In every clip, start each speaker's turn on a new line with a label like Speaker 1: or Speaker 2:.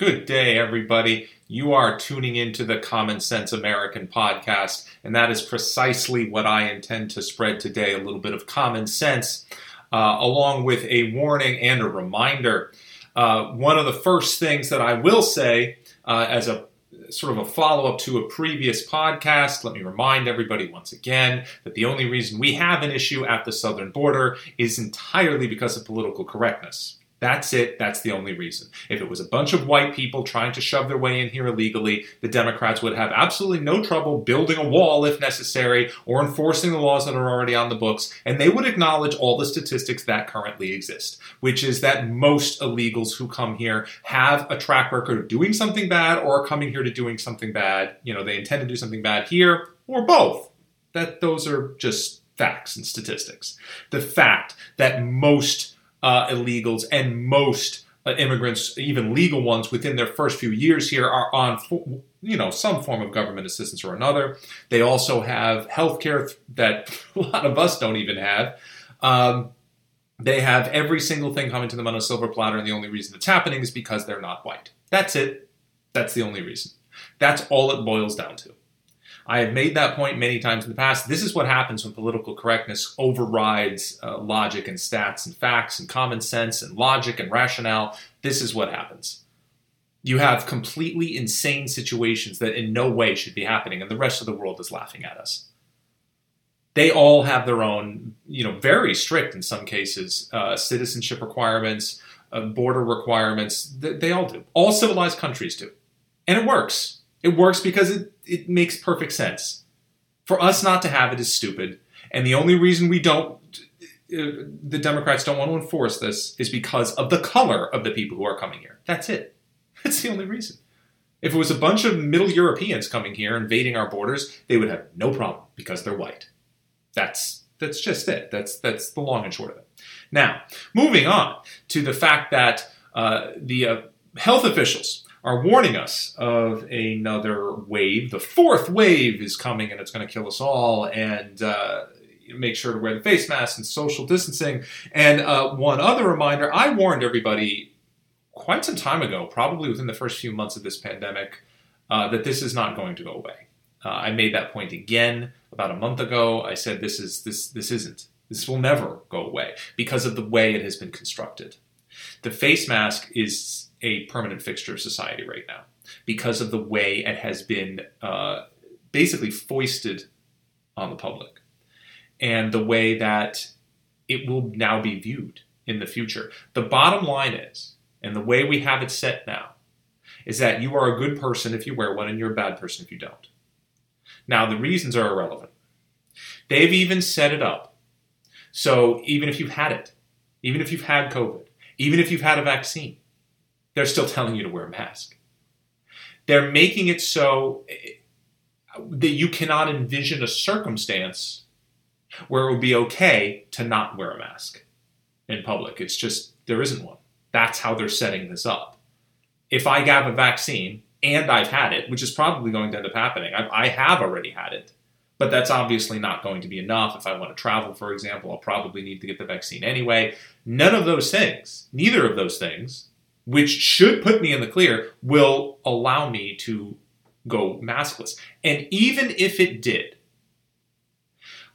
Speaker 1: Good day, everybody. You are tuning into the Common Sense American podcast, and that is precisely what I intend to spread today a little bit of common sense, uh, along with a warning and a reminder. Uh, one of the first things that I will say uh, as a sort of a follow up to a previous podcast, let me remind everybody once again that the only reason we have an issue at the southern border is entirely because of political correctness. That's it. That's the only reason. If it was a bunch of white people trying to shove their way in here illegally, the Democrats would have absolutely no trouble building a wall if necessary or enforcing the laws that are already on the books, and they would acknowledge all the statistics that currently exist, which is that most illegals who come here have a track record of doing something bad or coming here to doing something bad. You know, they intend to do something bad here or both. That those are just facts and statistics. The fact that most uh, illegals and most uh, immigrants, even legal ones, within their first few years here are on, you know, some form of government assistance or another. They also have health care that a lot of us don't even have. Um, they have every single thing coming to them on a silver platter, and the only reason it's happening is because they're not white. That's it. That's the only reason. That's all it boils down to. I have made that point many times in the past. This is what happens when political correctness overrides uh, logic and stats and facts and common sense and logic and rationale. This is what happens. You have completely insane situations that in no way should be happening, and the rest of the world is laughing at us. They all have their own, you know, very strict in some cases, uh, citizenship requirements, uh, border requirements. They, they all do. All civilized countries do. And it works. It works because it, it makes perfect sense. For us not to have it is stupid. And the only reason we don't, uh, the Democrats don't want to enforce this is because of the color of the people who are coming here. That's it. That's the only reason. If it was a bunch of Middle Europeans coming here invading our borders, they would have no problem because they're white. That's that's just it. That's that's the long and short of it. Now, moving on to the fact that uh, the uh, health officials are warning us of another wave. The fourth wave is coming and it's going to kill us all. And uh, make sure to wear the face mask and social distancing. And uh, one other reminder I warned everybody quite some time ago, probably within the first few months of this pandemic, uh, that this is not going to go away. Uh, I made that point again about a month ago. I said this is this this isn't. This will never go away because of the way it has been constructed. The face mask is a permanent fixture of society right now because of the way it has been uh, basically foisted on the public and the way that it will now be viewed in the future. The bottom line is, and the way we have it set now, is that you are a good person if you wear one and you're a bad person if you don't. Now, the reasons are irrelevant. They've even set it up so even if you've had it, even if you've had COVID, even if you've had a vaccine, they're still telling you to wear a mask. They're making it so eh, that you cannot envision a circumstance where it would be okay to not wear a mask in public. It's just, there isn't one. That's how they're setting this up. If I have a vaccine and I've had it, which is probably going to end up happening, I, I have already had it, but that's obviously not going to be enough. If I want to travel, for example, I'll probably need to get the vaccine anyway. None of those things, neither of those things, which should put me in the clear, will allow me to go maskless. And even if it did,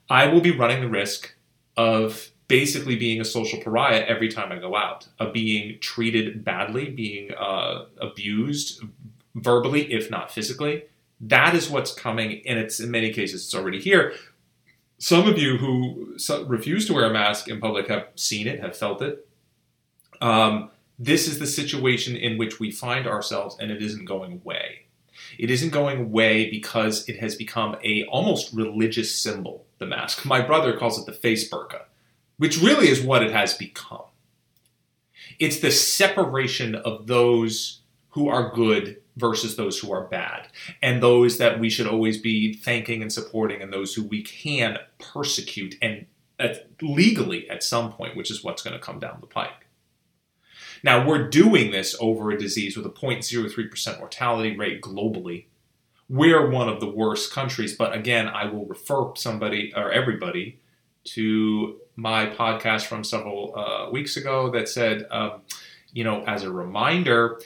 Speaker 1: I will be running the risk of basically being a social pariah every time I go out, of being treated badly, being uh, abused verbally, if not physically. That is what's coming, and it's in many cases it's already here. Some of you who refuse to wear a mask in public have seen it, have felt it. Um, this is the situation in which we find ourselves and it isn't going away. It isn't going away because it has become a almost religious symbol the mask. My brother calls it the face burqa which really is what it has become. It's the separation of those who are good versus those who are bad and those that we should always be thanking and supporting and those who we can persecute and at, legally at some point which is what's going to come down the pike now, we're doing this over a disease with a 0.03% mortality rate globally. We're one of the worst countries, but again, I will refer somebody or everybody to my podcast from several uh, weeks ago that said, um, you know, as a reminder,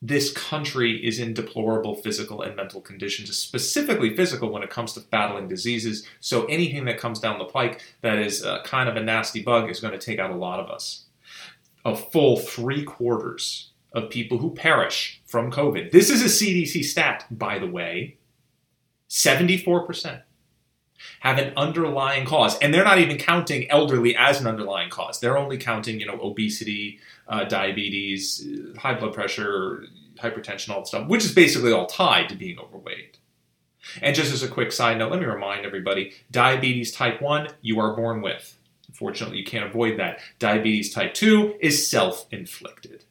Speaker 1: this country is in deplorable physical and mental conditions, specifically physical when it comes to battling diseases. So anything that comes down the pike that is uh, kind of a nasty bug is going to take out a lot of us. A full three quarters of people who perish from COVID. This is a CDC stat, by the way. 74% have an underlying cause. And they're not even counting elderly as an underlying cause. They're only counting, you know, obesity, uh, diabetes, high blood pressure, hypertension, all that stuff, which is basically all tied to being overweight. And just as a quick side note, let me remind everybody diabetes type 1, you are born with. Unfortunately, you can't avoid that. Diabetes type 2 is self inflicted.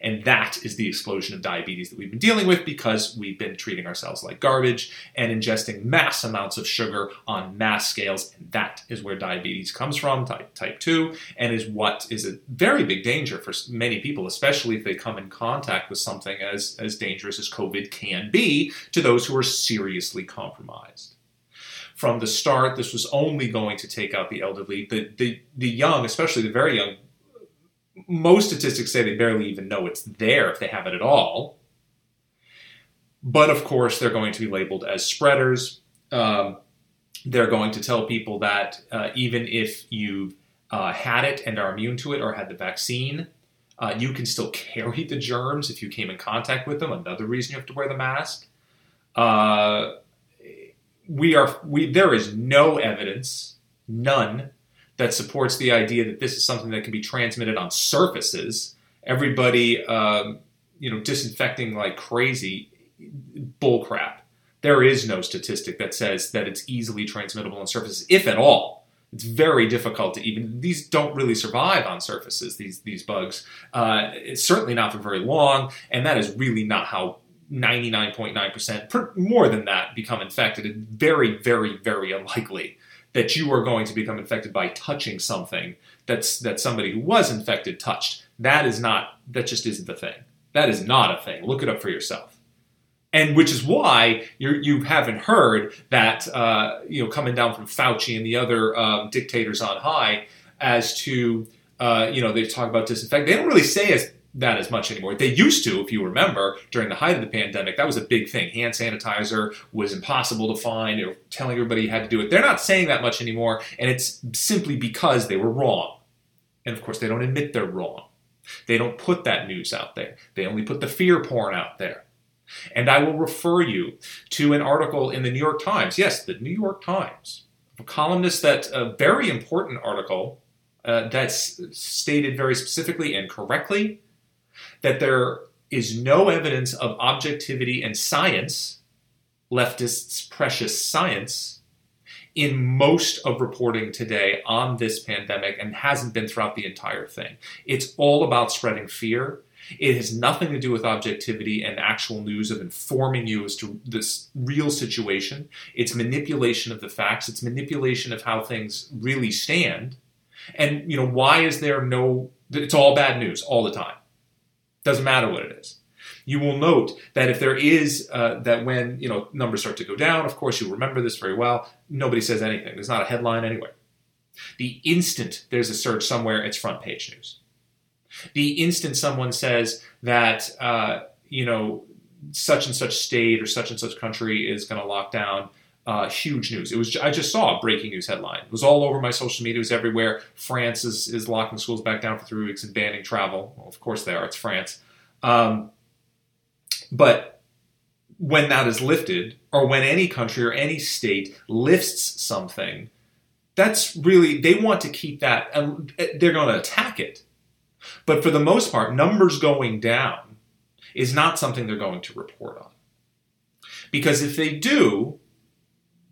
Speaker 1: And that is the explosion of diabetes that we've been dealing with because we've been treating ourselves like garbage and ingesting mass amounts of sugar on mass scales. And that is where diabetes comes from, type, type 2, and is what is a very big danger for many people, especially if they come in contact with something as, as dangerous as COVID can be to those who are seriously compromised from the start, this was only going to take out the elderly. The, the, the young, especially the very young, most statistics say they barely even know it's there if they have it at all. But of course, they're going to be labeled as spreaders. Um, they're going to tell people that uh, even if you've uh, had it and are immune to it or had the vaccine, uh, you can still carry the germs if you came in contact with them. Another reason you have to wear the mask. Uh, we are we there is no evidence, none, that supports the idea that this is something that can be transmitted on surfaces. Everybody, um, you know, disinfecting like crazy, bullcrap. There is no statistic that says that it's easily transmittable on surfaces, if at all. It's very difficult to even. These don't really survive on surfaces. These these bugs. Uh, it's certainly not for very long, and that is really not how 99.9%, more than that, become infected. It's very, very, very unlikely that you are going to become infected by touching something that's that somebody who was infected touched. That is not that just isn't the thing. That is not a thing. Look it up for yourself. And which is why you're, you have not heard that uh, you know coming down from Fauci and the other um, dictators on high as to uh, you know they talk about disinfect. They don't really say as that as much anymore. They used to, if you remember, during the height of the pandemic, that was a big thing. Hand sanitizer was impossible to find. They were telling everybody you had to do it. They're not saying that much anymore, and it's simply because they were wrong. And of course, they don't admit they're wrong. They don't put that news out there. They only put the fear porn out there. And I will refer you to an article in the New York Times. Yes, the New York Times. A columnist that a very important article uh, that's stated very specifically and correctly that there is no evidence of objectivity and science, leftists' precious science, in most of reporting today on this pandemic and hasn't been throughout the entire thing. It's all about spreading fear. It has nothing to do with objectivity and actual news of informing you as to this real situation. It's manipulation of the facts, it's manipulation of how things really stand. And, you know, why is there no, it's all bad news all the time. Doesn't matter what it is. You will note that if there is uh, that when you know numbers start to go down, of course you remember this very well. Nobody says anything. There's not a headline anywhere. The instant there's a surge somewhere, it's front page news. The instant someone says that uh, you know such and such state or such and such country is going to lock down, uh, huge news. It was I just saw a breaking news headline. It was all over my social media. It was everywhere. France is, is locking schools back down for three weeks and banning travel. Well, of course they are. It's France. Um, but when that is lifted, or when any country or any state lifts something, that's really they want to keep that. and they're going to attack it. But for the most part, numbers going down is not something they're going to report on. Because if they do,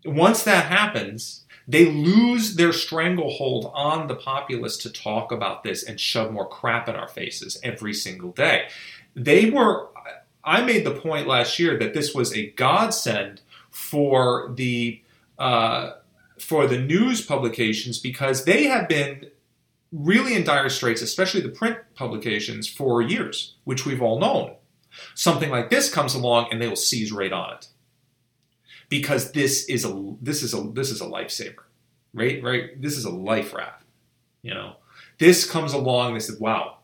Speaker 1: once that happens, they lose their stranglehold on the populace to talk about this and shove more crap in our faces every single day. They were, I made the point last year that this was a godsend for the uh, for the news publications because they have been really in dire straits, especially the print publications, for years, which we've all known. Something like this comes along and they will seize right on it because this is a this is a this is a lifesaver, right? Right? This is a life raft. You know, this comes along. They said, "Wow,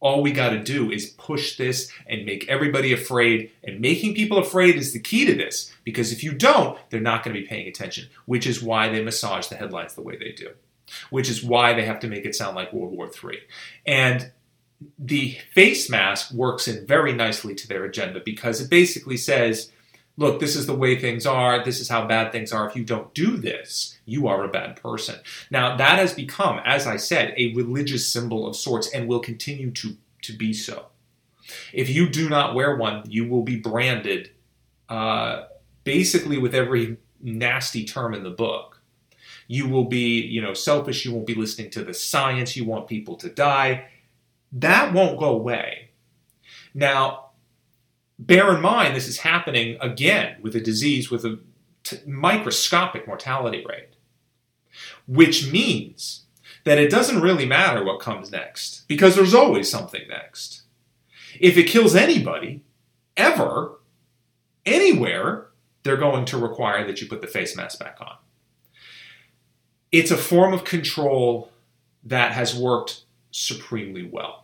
Speaker 1: All we got to do is push this and make everybody afraid. And making people afraid is the key to this because if you don't, they're not going to be paying attention, which is why they massage the headlines the way they do, which is why they have to make it sound like World War III. And the face mask works in very nicely to their agenda because it basically says, look, this is the way things are. This is how bad things are. If you don't do this, you are a bad person. Now, that has become, as I said, a religious symbol of sorts and will continue to, to be so. If you do not wear one, you will be branded uh, basically with every nasty term in the book. You will be, you know, selfish. You won't be listening to the science. You want people to die. That won't go away. Now, bear in mind this is happening again with a disease with a t- microscopic mortality rate, which means that it doesn't really matter what comes next because there's always something next. If it kills anybody, ever, anywhere, they're going to require that you put the face mask back on. It's a form of control that has worked supremely well.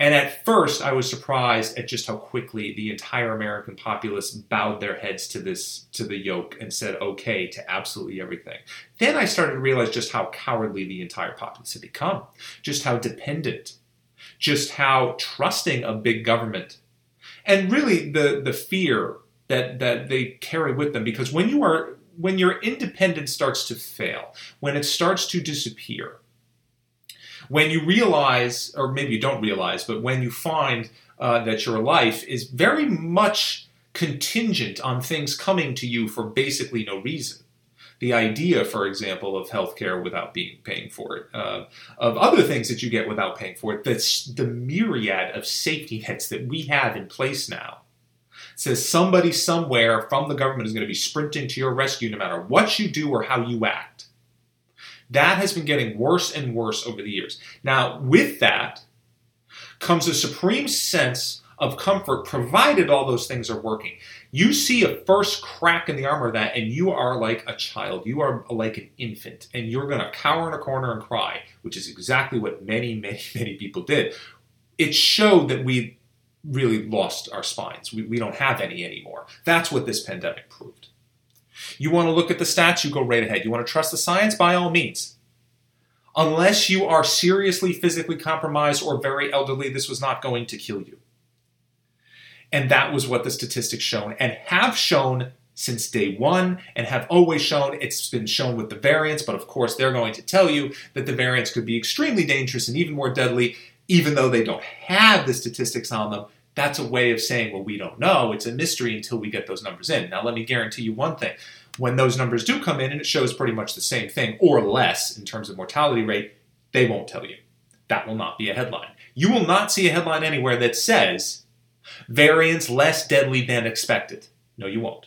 Speaker 1: And at first, I was surprised at just how quickly the entire American populace bowed their heads to this to the yoke and said okay to absolutely everything. Then I started to realize just how cowardly the entire populace had become, just how dependent, just how trusting of big government, and really the the fear that that they carry with them. Because when you are when your independence starts to fail, when it starts to disappear, when you realize, or maybe you don't realize, but when you find uh, that your life is very much contingent on things coming to you for basically no reason. The idea, for example, of healthcare without being paying for it, uh, of other things that you get without paying for it, that's the myriad of safety nets that we have in place now. Says somebody somewhere from the government is going to be sprinting to your rescue no matter what you do or how you act. That has been getting worse and worse over the years. Now, with that comes a supreme sense of comfort, provided all those things are working. You see a first crack in the armor of that, and you are like a child. You are like an infant, and you're going to cower in a corner and cry, which is exactly what many, many, many people did. It showed that we really lost our spines. We, we don't have any anymore. That's what this pandemic proved. You want to look at the stats, you go right ahead. You want to trust the science? By all means. Unless you are seriously physically compromised or very elderly, this was not going to kill you. And that was what the statistics shown and have shown since day one and have always shown. It's been shown with the variants, but of course, they're going to tell you that the variants could be extremely dangerous and even more deadly, even though they don't have the statistics on them that's a way of saying, well, we don't know. It's a mystery until we get those numbers in. Now, let me guarantee you one thing. When those numbers do come in and it shows pretty much the same thing or less in terms of mortality rate, they won't tell you. That will not be a headline. You will not see a headline anywhere that says variants less deadly than expected. No, you won't.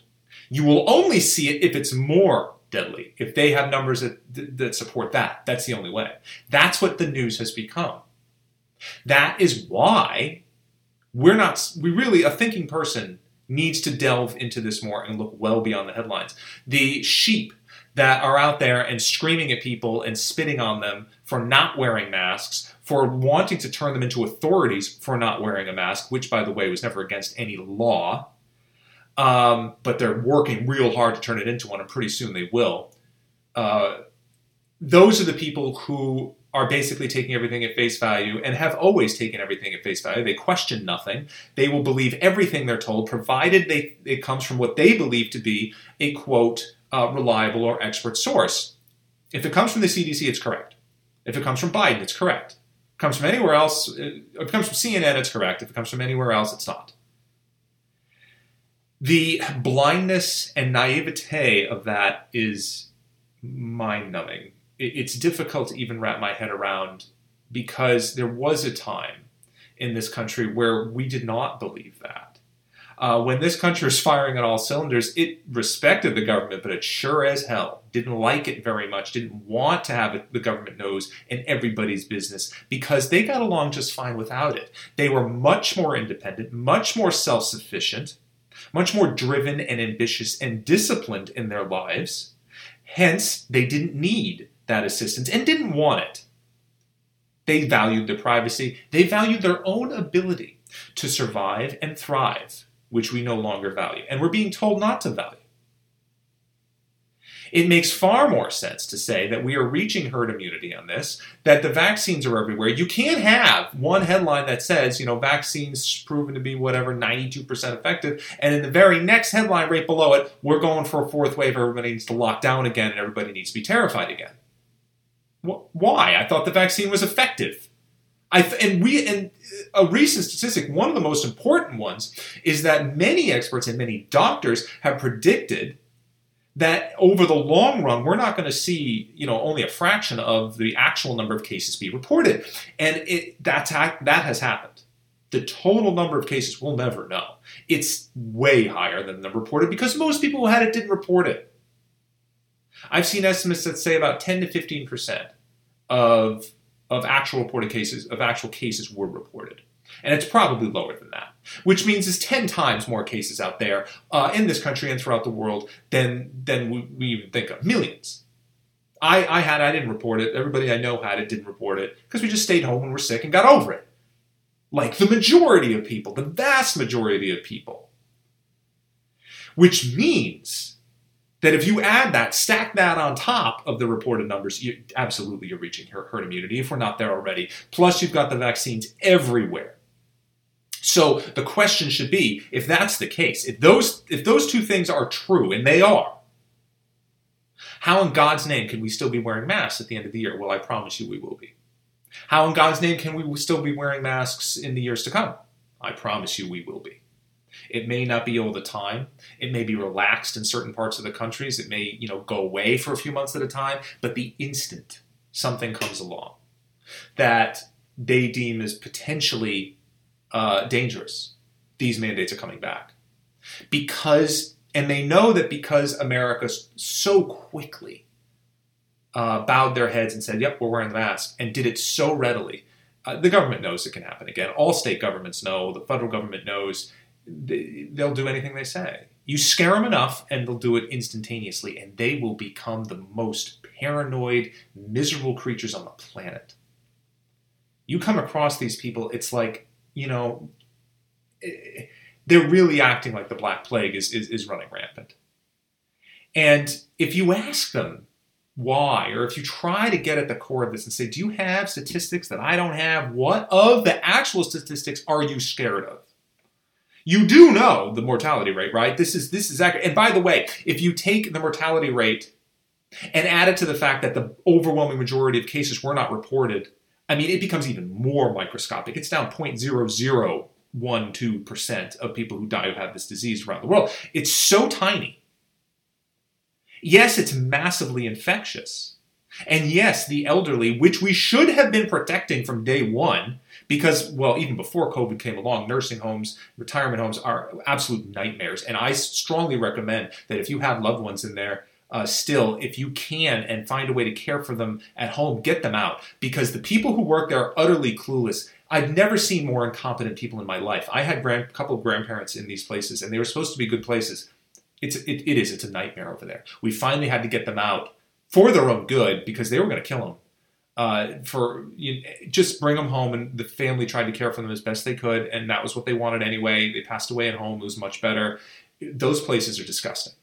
Speaker 1: You will only see it if it's more deadly, if they have numbers that, that support that. That's the only way. That's what the news has become. That is why we're not we really a thinking person needs to delve into this more and look well beyond the headlines. The sheep that are out there and screaming at people and spitting on them for not wearing masks for wanting to turn them into authorities for not wearing a mask which by the way was never against any law um, but they're working real hard to turn it into one and pretty soon they will. Uh, those are the people who are basically taking everything at face value and have always taken everything at face value. They question nothing. They will believe everything they're told, provided they, it comes from what they believe to be a quote, uh, reliable or expert source. If it comes from the CDC, it's correct. If it comes from Biden, it's correct. If it comes from anywhere else, uh, if it comes from CNN, it's correct. If it comes from anywhere else, it's not. The blindness and naivete of that is mind numbing it's difficult to even wrap my head around because there was a time in this country where we did not believe that. Uh, when this country was firing on all cylinders, it respected the government, but it sure as hell didn't like it very much, didn't want to have it, the government nose in everybody's business because they got along just fine without it. They were much more independent, much more self sufficient, much more driven and ambitious and disciplined in their lives. Hence, they didn't need that assistance and didn't want it. They valued their privacy. They valued their own ability to survive and thrive, which we no longer value. And we're being told not to value. It makes far more sense to say that we are reaching herd immunity on this, that the vaccines are everywhere. You can't have one headline that says, you know, vaccines proven to be whatever, 92% effective, and in the very next headline right below it, we're going for a fourth wave, everybody needs to lock down again, and everybody needs to be terrified again. Why? I thought the vaccine was effective. Th- and we and a recent statistic, one of the most important ones, is that many experts and many doctors have predicted that over the long run, we're not going to see, you know, only a fraction of the actual number of cases be reported, and it, that's that has happened. The total number of cases we'll never know. It's way higher than the reported because most people who had it didn't report it. I've seen estimates that say about 10 to 15 percent of of actual reported cases of actual cases were reported, and it's probably lower than that which means there's 10 times more cases out there uh, in this country and throughout the world than, than we, we even think of. Millions. I, I had, I didn't report it. Everybody I know had it, didn't report it because we just stayed home and were sick and got over it. Like the majority of people, the vast majority of people. Which means that if you add that, stack that on top of the reported numbers, you, absolutely you're reaching herd immunity if we're not there already. Plus, you've got the vaccines everywhere. So the question should be, if that's the case, if those if those two things are true, and they are, how in God's name can we still be wearing masks at the end of the year? Well, I promise you we will be. How in God's name can we still be wearing masks in the years to come? I promise you we will be. It may not be all the time. It may be relaxed in certain parts of the countries. It may, you know, go away for a few months at a time, but the instant something comes along that they deem as potentially uh, dangerous. These mandates are coming back because, and they know that because America so quickly uh, bowed their heads and said, "Yep, we're wearing the mask," and did it so readily. Uh, the government knows it can happen again. All state governments know. The federal government knows. They, they'll do anything they say. You scare them enough, and they'll do it instantaneously, and they will become the most paranoid, miserable creatures on the planet. You come across these people, it's like you know, eh, they're really acting like the Black Plague is, is, is running rampant. And if you ask them why, or if you try to get at the core of this and say, do you have statistics that I don't have? What of the actual statistics are you scared of? You do know the mortality rate, right? This is this is accurate. And by the way, if you take the mortality rate and add it to the fact that the overwhelming majority of cases were not reported I mean, it becomes even more microscopic. It's down 0.0012% of people who die who have this disease around the world. It's so tiny. Yes, it's massively infectious. And yes, the elderly, which we should have been protecting from day one, because, well, even before COVID came along, nursing homes, retirement homes are absolute nightmares. And I strongly recommend that if you have loved ones in there, uh, still, if you can and find a way to care for them at home, get them out because the people who work there are utterly clueless. I've never seen more incompetent people in my life. I had a couple of grandparents in these places, and they were supposed to be good places. It's it, it is it's a nightmare over there. We finally had to get them out for their own good because they were going to kill them. Uh, for you just bring them home, and the family tried to care for them as best they could, and that was what they wanted anyway. They passed away at home; it was much better. Those places are disgusting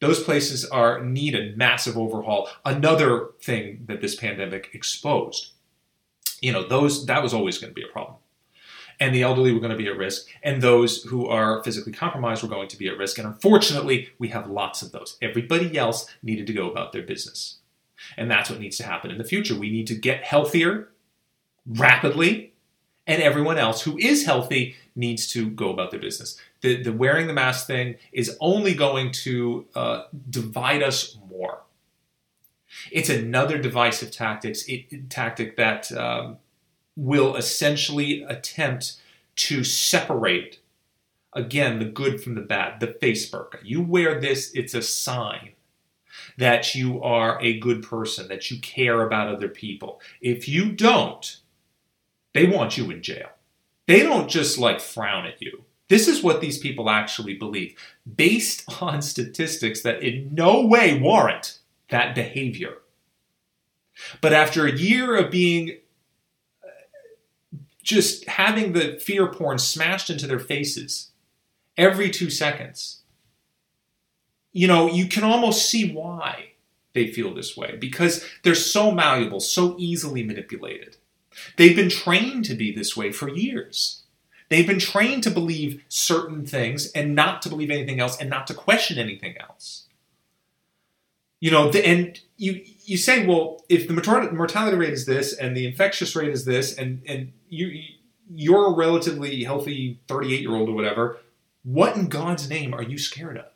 Speaker 1: those places are need a massive overhaul. Another thing that this pandemic exposed. You know, those that was always going to be a problem. And the elderly were going to be at risk, and those who are physically compromised were going to be at risk. And unfortunately, we have lots of those. Everybody else needed to go about their business. And that's what needs to happen in the future. We need to get healthier rapidly, and everyone else who is healthy needs to go about their business the, the wearing the mask thing is only going to uh, divide us more. It's another divisive tactics it, tactic that um, will essentially attempt to separate again the good from the bad. The face burqa. You wear this; it's a sign that you are a good person, that you care about other people. If you don't, they want you in jail. They don't just like frown at you. This is what these people actually believe, based on statistics that in no way warrant that behavior. But after a year of being just having the fear porn smashed into their faces every two seconds, you know, you can almost see why they feel this way because they're so malleable, so easily manipulated. They've been trained to be this way for years. They've been trained to believe certain things and not to believe anything else and not to question anything else. You know, the, and you you say, well, if the mortality rate is this and the infectious rate is this, and and you you're a relatively healthy 38 year old or whatever, what in God's name are you scared of?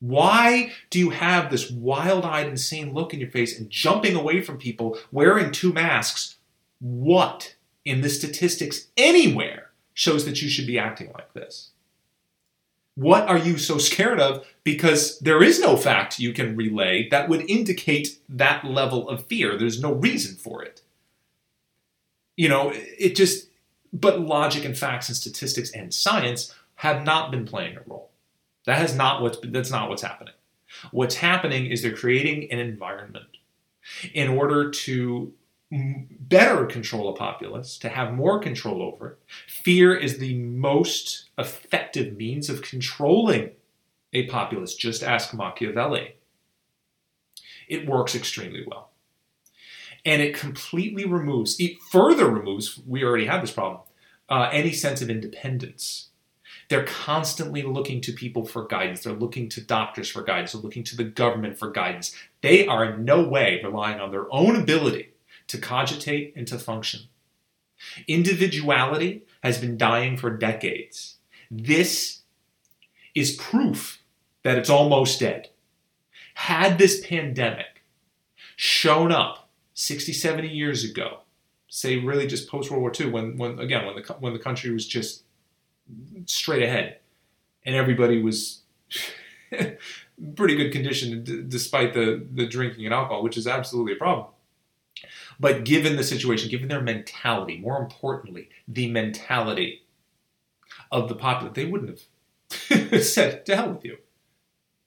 Speaker 1: Why do you have this wild eyed, insane look in your face and jumping away from people wearing two masks? What in the statistics anywhere shows that you should be acting like this? What are you so scared of? Because there is no fact you can relay that would indicate that level of fear. There's no reason for it. You know, it just, but logic and facts and statistics and science have not been playing a role. That has not what's that's not what's happening. What's happening is they're creating an environment in order to better control a populace, to have more control over it. Fear is the most effective means of controlling a populace. Just ask Machiavelli. It works extremely well. And it completely removes, it further removes, we already have this problem, uh, any sense of independence. They're constantly looking to people for guidance. They're looking to doctors for guidance. They're looking to the government for guidance. They are in no way relying on their own ability to cogitate and to function. Individuality has been dying for decades. This is proof that it's almost dead. Had this pandemic shown up 60, 70 years ago, say really just post World War II, when, when again, when the, when the country was just straight ahead, and everybody was pretty good condition d- despite the the drinking and alcohol, which is absolutely a problem. But given the situation, given their mentality, more importantly, the mentality of the populace, they wouldn't have said, "To hell with you."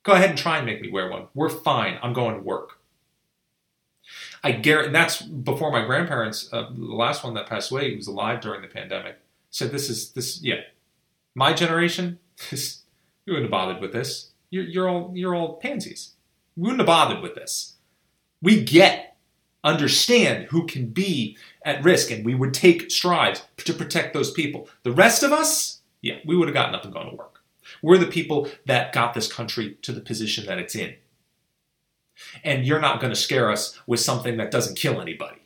Speaker 1: Go ahead and try and make me wear one. We're fine. I'm going to work. I guarantee that's before my grandparents. Uh, the last one that passed away who was alive during the pandemic. Said this is this yeah my generation, you wouldn't have bothered with this. You're, you're all you're all pansies. We wouldn't have bothered with this. We get, understand who can be at risk, and we would take strides to protect those people. The rest of us, yeah, we would have gotten up and gone to work. We're the people that got this country to the position that it's in. And you're not going to scare us with something that doesn't kill anybody.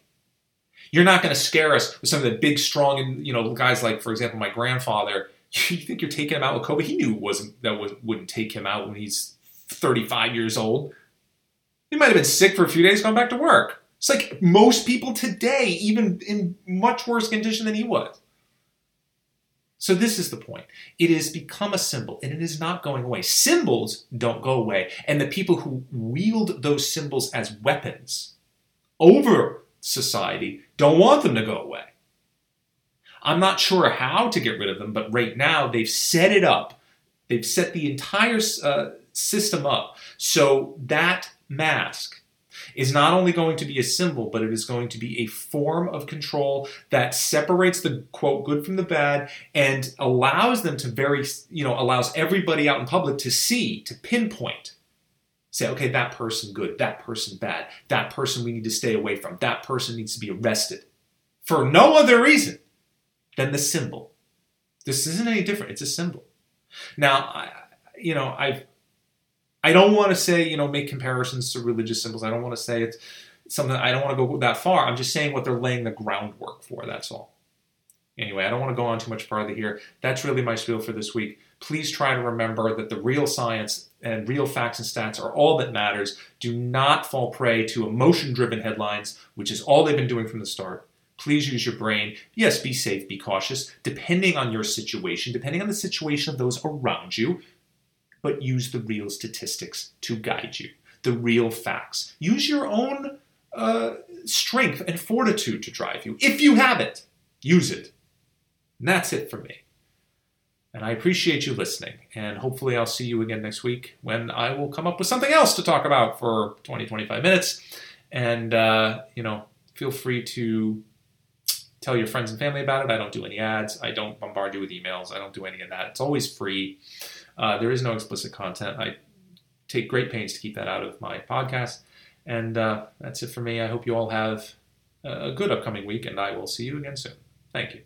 Speaker 1: You're not going to scare us with some of the big, strong, you know, guys like, for example, my grandfather you think you're taking him out with COVID? He knew it wasn't that was, wouldn't take him out when he's 35 years old. He might have been sick for a few days, gone back to work. It's like most people today, even in much worse condition than he was. So this is the point. It has become a symbol, and it is not going away. Symbols don't go away, and the people who wield those symbols as weapons over society don't want them to go away. I'm not sure how to get rid of them, but right now they've set it up. They've set the entire uh, system up so that mask is not only going to be a symbol, but it is going to be a form of control that separates the quote good from the bad and allows them to very, you know, allows everybody out in public to see, to pinpoint. Say, okay, that person good, that person bad, that person we need to stay away from, that person needs to be arrested. For no other reason than the symbol. This isn't any different. It's a symbol. Now, I, you know, I I don't want to say, you know, make comparisons to religious symbols. I don't want to say it's something. I don't want to go that far. I'm just saying what they're laying the groundwork for. That's all. Anyway, I don't want to go on too much farther here. That's really my spiel for this week. Please try to remember that the real science and real facts and stats are all that matters. Do not fall prey to emotion driven headlines, which is all they've been doing from the start. Please use your brain. Yes, be safe, be cautious, depending on your situation, depending on the situation of those around you, but use the real statistics to guide you, the real facts. Use your own uh, strength and fortitude to drive you. If you have it, use it. And that's it for me. And I appreciate you listening. And hopefully, I'll see you again next week when I will come up with something else to talk about for 20, 25 minutes. And, uh, you know, feel free to tell your friends and family about it. I don't do any ads. I don't bombard you with emails. I don't do any of that. It's always free. Uh, there is no explicit content. I take great pains to keep that out of my podcast. And uh, that's it for me. I hope you all have a good upcoming week, and I will see you again soon. Thank you.